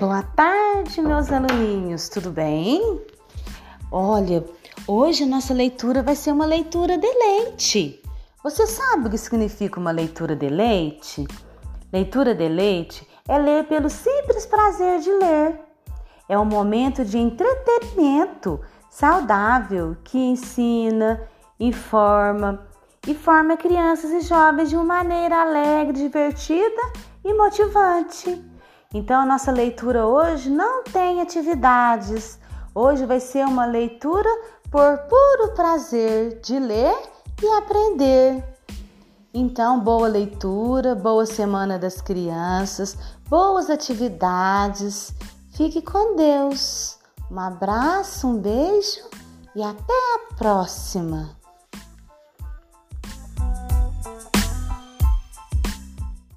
Boa tarde, meus aluninhos, tudo bem? Olha, hoje a nossa leitura vai ser uma leitura de leite. Você sabe o que significa uma leitura de leite? Leitura de leite é ler pelo simples prazer de ler. É um momento de entretenimento saudável que ensina, informa e forma crianças e jovens de uma maneira alegre, divertida e motivante. Então, a nossa leitura hoje não tem atividades. Hoje vai ser uma leitura por puro prazer de ler e aprender. Então, boa leitura, boa semana das crianças, boas atividades. Fique com Deus. Um abraço, um beijo e até a próxima!